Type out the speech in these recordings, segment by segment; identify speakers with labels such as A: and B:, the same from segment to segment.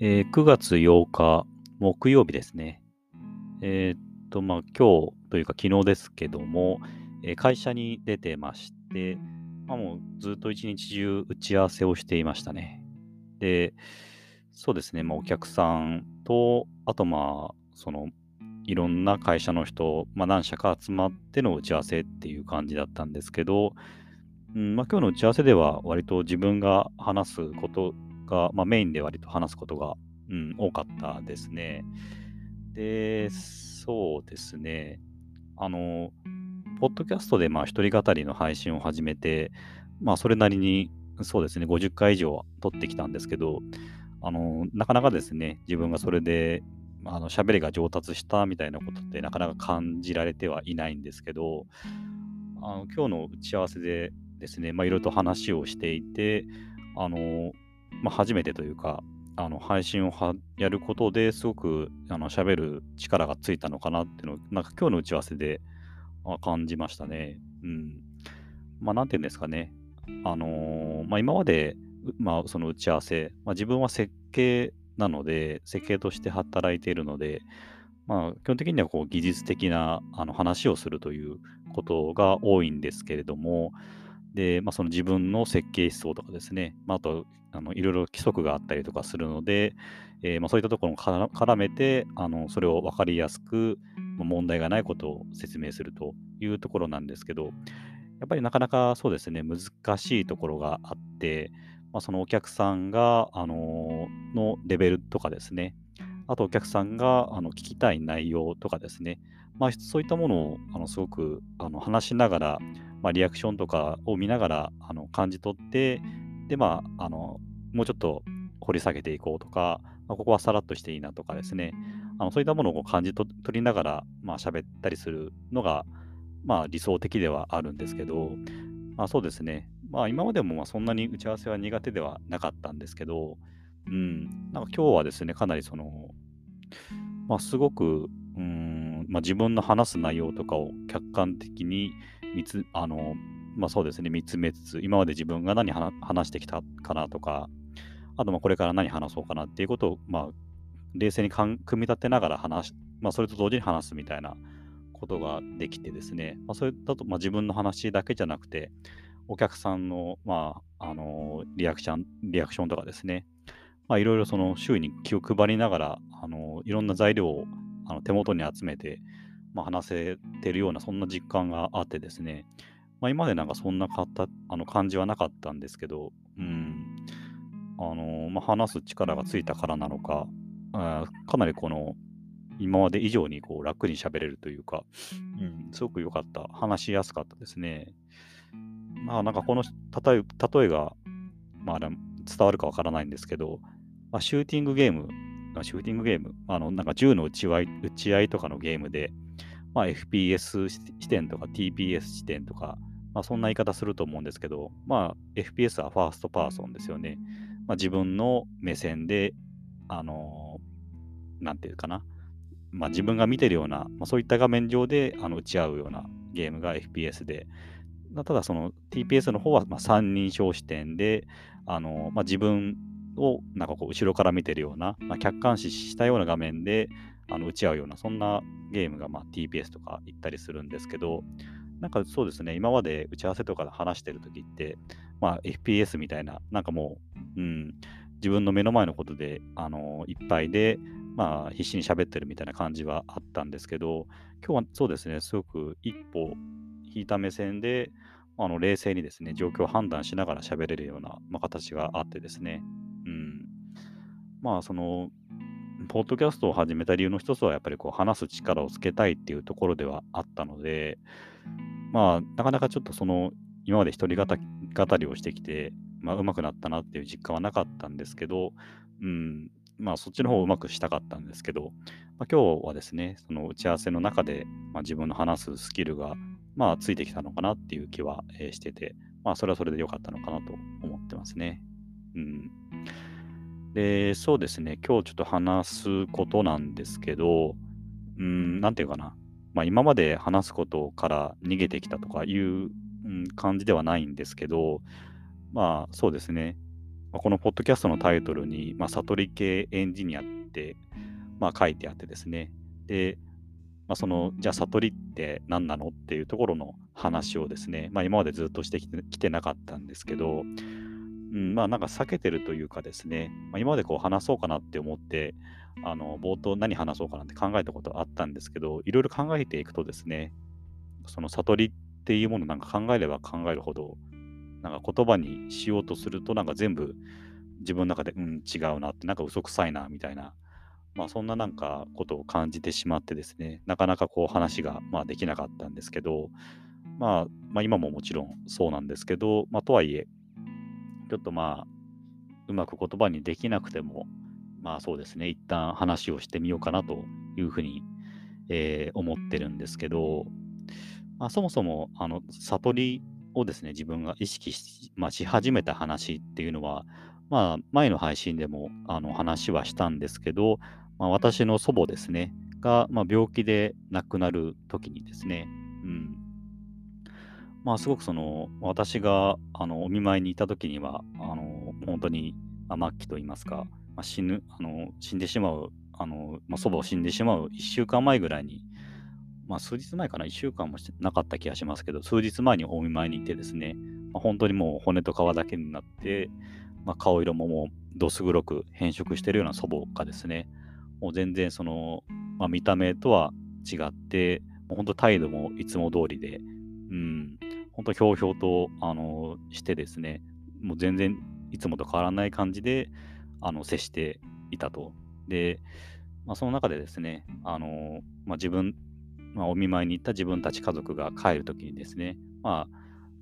A: えー9月8日、木曜日ですね。えーっと、まあ、今日というか昨日ですけども、えー会社に出てまして、まあ、もうずっと一日中打ち合わせをしていましたね。で、そうですね、まあ、お客さんと、あとまあ、その、いろんな会社の人、まあ、何社か集まっての打ち合わせっていう感じだったんですけど、うんまあ、今日の打ち合わせでは割と自分が話すことが、まあ、メインで割と話すことが、うん、多かったですね。で、そうですね。あの、ポッドキャストでまあ一人語りの配信を始めて、まあそれなりにそうですね、50回以上は撮ってきたんですけど、あの、なかなかですね、自分がそれで、あの、喋りが上達したみたいなことってなかなか感じられてはいないんですけど、あの今日の打ち合わせでですね、いろいろと話をしていて、あの、まあ初めてというか、あの配信をはやることですごくあの喋る力がついたのかなっていうのを、なんか今日の打ち合わせで感じましたね。うん。まあ、なんていうんですかね。あのーまあ、今まで、まあ、その打ち合わせ、まあ、自分は設計なので、設計として働いているので、まあ、基本的にはこう技術的なあの話をするということが多いんですけれども、で、まあ、その自分の設計思想とかですね、まあ、あとあのいろいろ規則があったりとかするので、えーまあ、そういったところも絡めてあの、それを分かりやすく、問題がないことを説明するというところなんですけど、やっぱりなかなかそうですね、難しいところがあって、まあ、そのお客さんが、あののレベルとかですね、あとお客さんがあの聞きたい内容とかですね、まあ、そういったものをあのすごくあの話しながら、まあ、リアクションとかを見ながらあの感じ取って、で、まあ、あのもうちょっと掘り下げていこうとか、まあ、ここはさらっとしていいなとかですね、あのそういったものを感じ取りながら、まあ喋ったりするのが、まあ、理想的ではあるんですけど、まあ、そうですね、まあ、今までもまあそんなに打ち合わせは苦手ではなかったんですけど、うん、なんか今日はですね、かなりその、まあ、すごく、うんまあ、自分の話す内容とかを客観的に見つあの、まあ、そうですね、見つめつつ、今まで自分が何話してきたかなとか、あとまあこれから何話そうかなっていうことを、まあ、冷静に組み立てながら話し、まあ、それと同時に話すみたいなことができてですね、まあ、それだと、ま、自分の話だけじゃなくて、お客さんの、まあ、あのリアクション、リアクションとかですね、まあ、いろいろその周囲に気を配りながら、あのいろんな材料をあの手元に集めて、まあ、話せてるような、そんな実感があってですね、まあ、今までなんかそんなかったあの感じはなかったんですけど、うん、あのまあ、話す力がついたからなのか、あかなりこの今まで以上にこう楽に喋れるというか、うん、すごく良かった。話しやすかったですね。まあなんかこの例え例えが、まあ、伝わるかわからないんですけど、まあ、シューティングゲーム、シューティングゲーム、あのなんか銃の撃ち合い撃ち合いとかのゲームで、まあ、FPS 視点とか TPS 視点とか、まあ、そんな言い方すると思うんですけど、まあ、FPS はファーストパーソンですよね。まあ、自分の目線で、あのーなんていうかな、まあ、自分が見てるような、まあ、そういった画面上であの打ち合うようなゲームが FPS で、ただその TPS の方はまあ三人称視点で、あのまあ、自分をなんかこう後ろから見てるような、まあ、客観視したような画面であの打ち合うような、そんなゲームがまあ TPS とか言ったりするんですけど、なんかそうですね、今まで打ち合わせとかで話してるときって、まあ、FPS みたいな、なんかもう、うん、自分の目の前のことで、あのいっぱいで、まあ、必死に喋ってるみたいな感じはあったんですけど、今日はそうですね、すごく一歩引いた目線で、あの冷静にですね、状況を判断しながら喋れるような、まあ、形があってですね、まあ、その、ポッドキャストを始めた理由の一つは、やっぱりこう話す力をつけたいっていうところではあったので、まあ、なかなかちょっとその、今まで一人語りをしてきて、まあ、上手くなったなっていう実感はなかったんですけど、うん、まあ、そっちの方をうまくしたかったんですけど、まあ、今日はですね、その打ち合わせの中で、まあ、自分の話すスキルが、まあ、ついてきたのかなっていう気は、えしてて、まあ、それはそれで良かったのかなと思ってますね。うん。で、そうですね、今日ちょっと話すことなんですけど、うん、なんていうかな、まあ、今まで話すことから逃げてきたとかいう、うん、感じではないんですけど、まあ、そうですね、まあ、このポッドキャストのタイトルに、まあ、悟り系エンジニアって、まあ、書いてあってですね。で、まあ、その、じゃあ悟りって何なのっていうところの話をですね、まあ、今までずっとしてきてきてなかったんですけど、うん、まあなんか避けてるというかですね、まあ、今までこう話そうかなって思って、あの冒頭何話そうかなって考えたことあったんですけど、いろいろ考えていくとですね、その悟りっていうものなんか考えれば考えるほど、なんか言葉にしようとすると、なんか全部自分の中で、うん、違うなって、なんか嘘くさいなみたいな、まあそんななんかことを感じてしまってですね、なかなかこう話がまあできなかったんですけど、まあ、まあ今ももちろんそうなんですけど、まあとはいえ、ちょっとまあ、うまく言葉にできなくても、まあそうですね、一旦話をしてみようかなというふうに、えー、思ってるんですけど、まあ、そもそも、あの、悟りをですね、自分が意識し,、まあ、し始めた話っていうのは、まあ、前の配信でもあの話はしたんですけど、まあ、私の祖母ですね、が、まあ、病気で亡くなる時にですね、うん、まあ、すごくその、私があのお見舞いにいた時には、あの本当に、まあ、末期といいますか、まあ、死ぬあの死んでしまう、あのまあ、祖母を死んでしまう1週間前ぐらいに、まあ、数日前かな、1週間もなかった気がしますけど、数日前にお見舞いに行ってですね、まあ、本当にもう骨と皮だけになって、まあ、顔色ももうどす黒く変色してるような祖母がですね、もう全然その、まあ、見た目とは違って、もう本当態度もいつも通りで、うん、本当ひょうひょうと、あのしてですね、もう全然いつもと変わらない感じで、あの接していたと。で、まあ、その中でですね、あのまあ、自分、まあ、お見舞いに行った自分たち家族が帰るときにですね、まあ、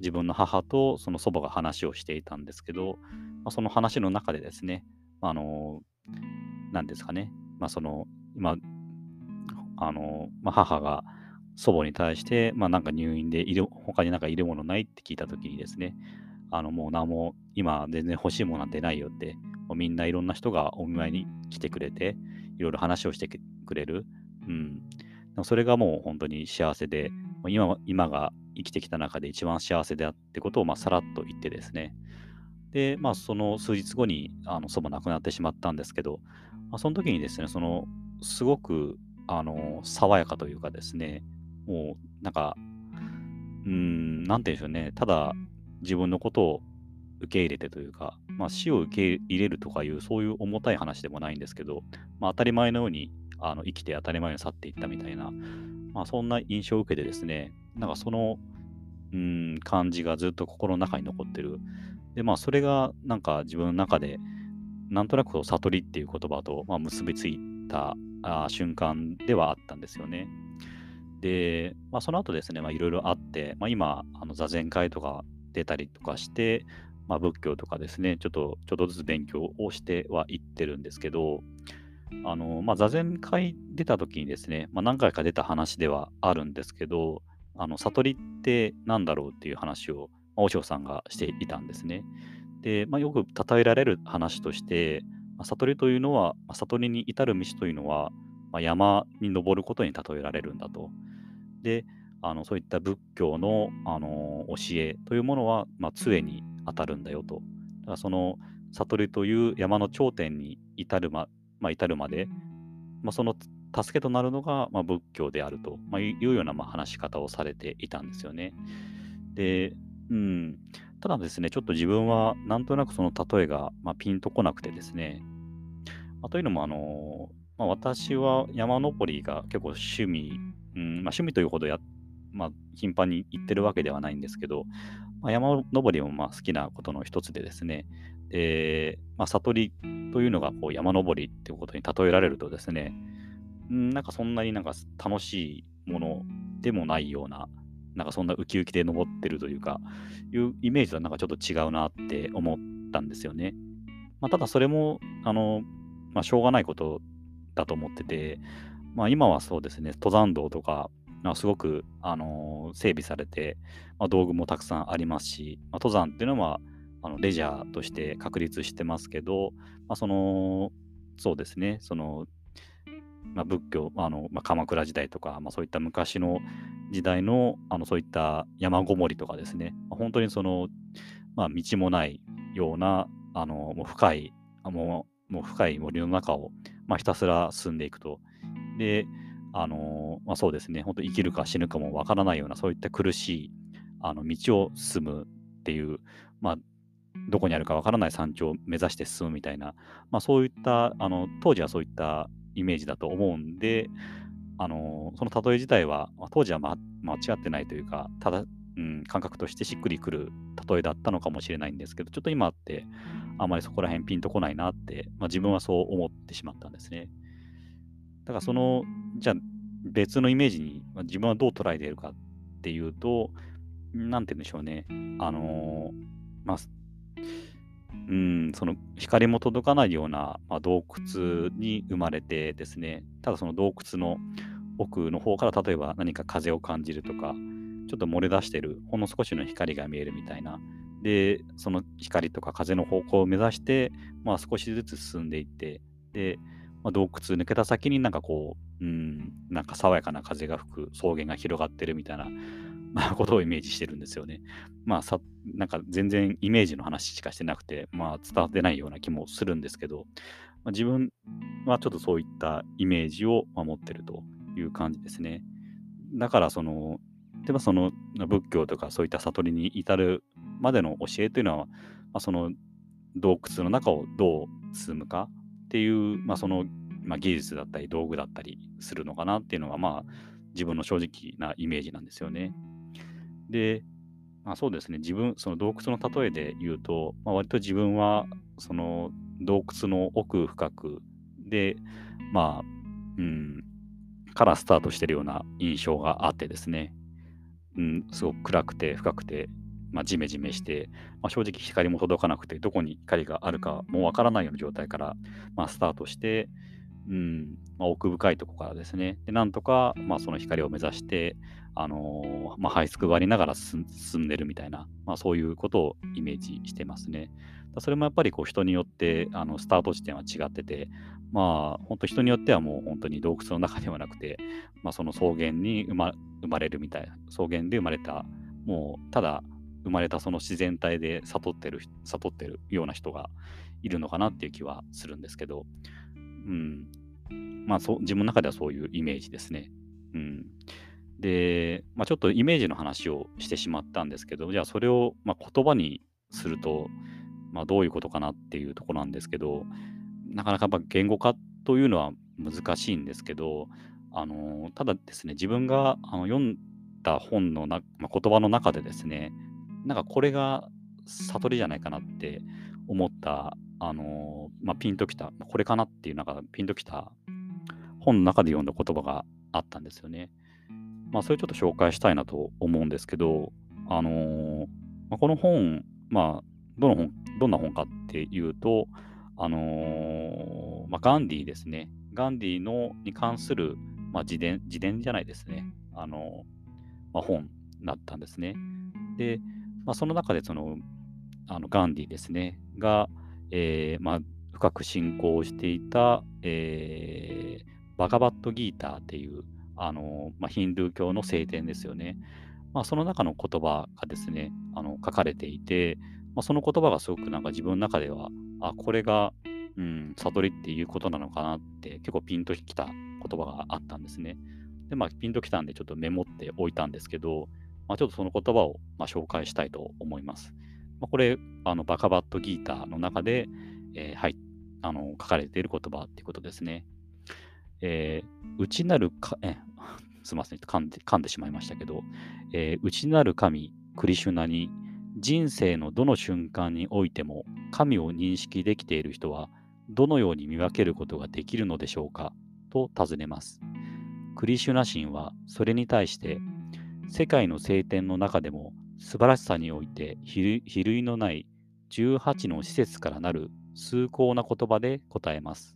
A: 自分の母とその祖母が話をしていたんですけど、まあ、その話の中でですね、あの何ですかね、まあ、その、今、あのまあ、母が、祖母に対して、まあ、なんか入院でいる、他になんかいるものないって聞いたときにですね、あの、もう何も今全然欲しいものなんてないよって、もうみんないろんな人がお見舞いに来てくれて、いろいろ話をしてくれる。うん。それがもう本当に幸せで、今今が生きてきた中で一番幸せであってことを、まあ、さらっと言ってですね。で、まあ、その数日後にあの祖母亡くなってしまったんですけど、まあ、その時にですね、その、すごく、あの、爽やかというかですね、もうなんか、うん、なんて言うんでしょうね、ただ自分のことを受け入れてというか、まあ、死を受け入れるとかいう、そういう重たい話でもないんですけど、まあ、当たり前のようにあの生きて当たり前に去っていったみたいな、まあ、そんな印象を受けてですね、なんかその、うん、感じがずっと心の中に残ってる。で、まあ、それがなんか自分の中で、なんとなく悟りっていう言葉と、まあ、結びついたあ瞬間ではあったんですよね。で、まあ、その後ですね、いろいろあって、まあ、今、あの座禅会とか出たりとかして、まあ、仏教とかですね、ちょっと、ちょっとずつ勉強をしてはいってるんですけど、あの、まあ、座禅会出た時にですね、まあ、何回か出た話ではあるんですけど、あの、悟りって何だろうっていう話を、まあ、和尚さんがしていたんですね。で、まあ、よく称えられる話として、まあ、悟りというのは、まあ、悟りに至る道というのは、まあ、山に登ることに例えられるんだと。で、あのそういった仏教の、あの教えというものは、まあ、杖に当たるんだよと。だからその悟りという山の頂点に至るま,、まあ、至るまで、まあ、その助けとなるのが、まあ、仏教であると、まあ、いうような、まあ、話し方をされていたんですよね。で、うん、ただですね、ちょっと自分はなんとなくその例えが、まあ、ピンとこなくてですね、まあ、というのも、あのまあ、私は山登りが結構趣味、うんまあ、趣味というほどや、まあ、頻繁に行ってるわけではないんですけど、まあ、山登りもまあ好きなことの一つでですね、で、まあ、悟りというのがこう山登りっていうことに例えられるとですね、うん、なんかそんなになんか楽しいものでもないような、なんかそんなウキウキで登ってるというか、いうイメージとはなんかちょっと違うなって思ったんですよね。まあ、ただそれも、あの、まあ、しょうがないことだと思ってて、まあ、今はそうですね、登山道とか、まあ、すごく、あのー、整備されて、まあ、道具もたくさんありますし、まあ、登山っていうのはあのレジャーとして確立してますけど、まあ、その、そうですね、その、まあ、仏教、あのまあ、鎌倉時代とか、まあ、そういった昔の時代のあのそういった山ごもりとかですね、まあ、本当にその、まあ、道もないようなあのもう深い、もうもう深い森の中を、まあ、ひたすら進んでいくと。で、あのまあ、そうですね、本当生きるか死ぬかもわからないような、そういった苦しいあの道を進むっていう、まあ、どこにあるかわからない山頂を目指して進むみたいな、まあ、そういったあの、当時はそういったイメージだと思うんで、あのその例え自体は、まあ、当時は、ま、間違ってないというか、ただ、うん、感覚としてしっくりくる例えだったのかもしれないんですけど、ちょっと今って、あまりそこら辺ピンとこないなって、まあ、自分はそう思ってしまったんですね。だからその、じゃあ別のイメージに、自分はどう捉えているかっていうと、なんて言うんでしょうね。あのまあ、うん、その光も届かないような、まあ、洞窟に生まれてですね、ただその洞窟の奥の方から例えば何か風を感じるとか、ちょっと漏れ出してるほんの少しの光が見えるみたいな。で、その光とか風の方向を目指して、まあ、少しずつ進んでいって、で、まあ、洞窟抜けた先になんかこう、うん、なんか爽やかな風が吹く草原が広がってるみたいな、まあ、ことをイメージしてるんですよね。まあさ、なんか全然イメージの話しかしてなくて、まあ伝わってないような気もするんですけど、まあ、自分はちょっとそういったイメージを持ってるという感じですね。だからその、例えばその仏教とかそういった悟りに至るまでの教えというのは、まあ、その洞窟の中をどう進むかっていう、まあ、その、まあ、技術だったり道具だったりするのかなっていうのが、まあ、自分の正直なイメージなんですよね。で、まあ、そうですね、自分、その洞窟の例えで言うと、まあ、割と自分は、その洞窟の奥深くで、まあ、うん、からスタートしてるような印象があってですね、うん、すごく暗くて深くて、まあ、ジメジメして、まあ、正直光も届かなくて、どこに光があるかもうわからないような状態から、まあ、スタートして、うんまあ、奥深いところからですね、でなんとか、まあ、その光を目指して、あのー、まあ、這いつくばりながら進んでるみたいな、まあ、そういうことをイメージしてますね。それもやっぱりこう人によってあのスタート地点は違ってて、まあ、本当人によってはもう本当に洞窟の中ではなくて、まあ、その草原に生ま生まれるみたいな、草原で生まれた、もうただ生まれたその自然体で悟ってる、悟ってるような人がいるのかなっていう気はするんですけど、うん。まあそ、自分の中ではそういうイメージですね。うん。で、まあ、ちょっとイメージの話をしてしまったんですけど、じゃあそれをま言葉にすると、まあ、どういうことかなっていうところなんですけど、なかなかやっぱ言語化というのは難しいんですけど、あのただですね、自分があの読んだ本のな、まあ、言葉の中でですね、なんかこれが悟りじゃないかなって思った、あのまあ、ピンときた、これかなっていうなんかピンときた本の中で読んだ言葉があったんですよね。まあ、それちょっと紹介したいなと思うんですけど、あのー、まあ、この本、まあ、どの本、どんな本かっていうと、あのー、まあ、ガンディですね。ガンディのに関する、まあ、自伝、自伝じゃないですね。あの、まあ、本だったんですね。で、まあ、その中でその、あのガンディですね、が、えーまあ、深く信仰していた、えー、バガバットギーターっていうあの、まあ、ヒンドゥー教の聖典ですよね。まあ、その中の言葉がですね、あの書かれていて、まあ、その言葉がすごくなんか自分の中では、あ、これが、うん、悟りっていうことなのかなって結構ピンときた言葉があったんですね。で、まあ、ピンときたんでちょっとメモっておいたんですけど、まあ、ちょっとその言葉を紹介したいと思います。まあ、これ、あのバカバットギーターの中で、えー、はい、あの書かれている言葉っていうことですね。えー、内なるか、え すみません噛んで、噛んでしまいましたけど、えー、内なる神、クリシュナに、人生のどの瞬間においても神を認識できている人は、どのように見分けることができるのでしょうかと尋ねます。クリシュナ神はそれに対して、世界の聖典の中でも素晴らしさにおいて比類のない18の施設からなる崇高な言葉で答えます。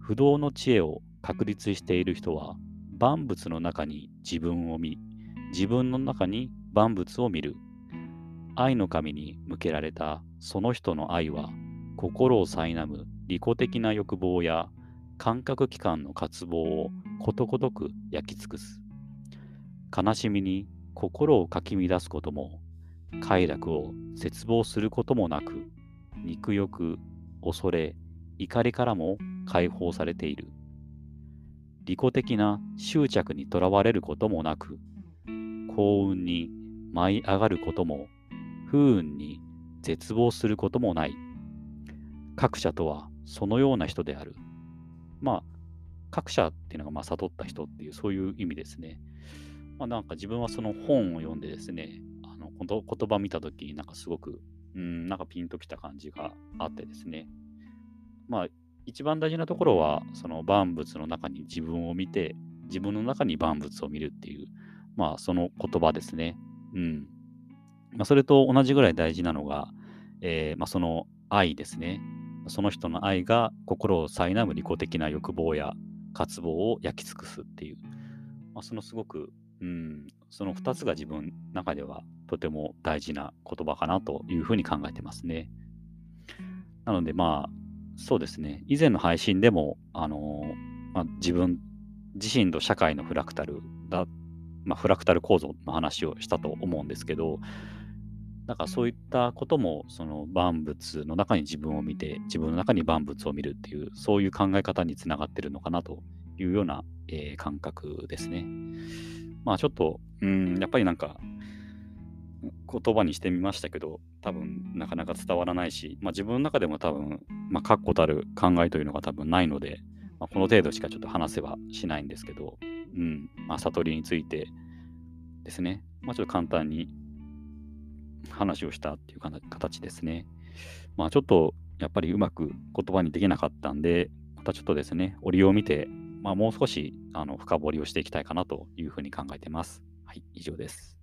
A: 不動の知恵を確立している人は万物の中に自分を見、自分の中に万物を見る。愛の神に向けられたその人の愛は心を苛む利己的な欲望や感覚器官の渇望をことごとく焼き尽くす。悲しみに心をかき乱すことも、快楽を絶望することもなく、肉欲、恐れ、怒りからも解放されている。利己的な執着にとらわれることもなく、幸運に舞い上がることも、不運に絶望することもない。各者とはそのような人である。まあ、各者っていうのがまあ悟った人っていうそういう意味ですね。まあ、なんか自分はその本を読んでですね、あのこの言葉見たとき、なんかすごく、うん、なんかピンときた感じがあってですね。まあ、一番大事なところは、その万物の中に自分を見て、自分の中に万物を見るっていう、まあ、その言葉ですね。うん。まあ、それと同じぐらい大事なのが、えー、まあ、その愛ですね。その人の愛が心を苛む利己的な欲望や渇望を焼き尽くすっていう、まあ、そのすごく、うん、その2つが自分の中ではとても大事な言葉かなというふうに考えてますね。なのでまあ、そうですね、以前の配信でも、あのまあ、自分自身と社会のフラクタルだ、まあ、フラクタル構造の話をしたと思うんですけど、だからそういったこともその万物の中に自分を見て自分の中に万物を見るっていうそういう考え方につながってるのかなというような、えー、感覚ですね。まあちょっとうん。やっぱりなんか言葉にしてみましたけど多分なかなか伝わらないし、まあ、自分の中でも多分、まあ、確固たる考えというのが多分ないので、まあ、この程度しかちょっと話せはしないんですけど、うん。まあ、悟りについてですね、まあ、ちょっと簡単に話をしたっていう形ですね。まあちょっとやっぱりうまく言葉にできなかったんで、またちょっとですね、折を見て、まあ、もう少しあの深掘りをしていきたいかなというふうに考えてます。はい、以上です。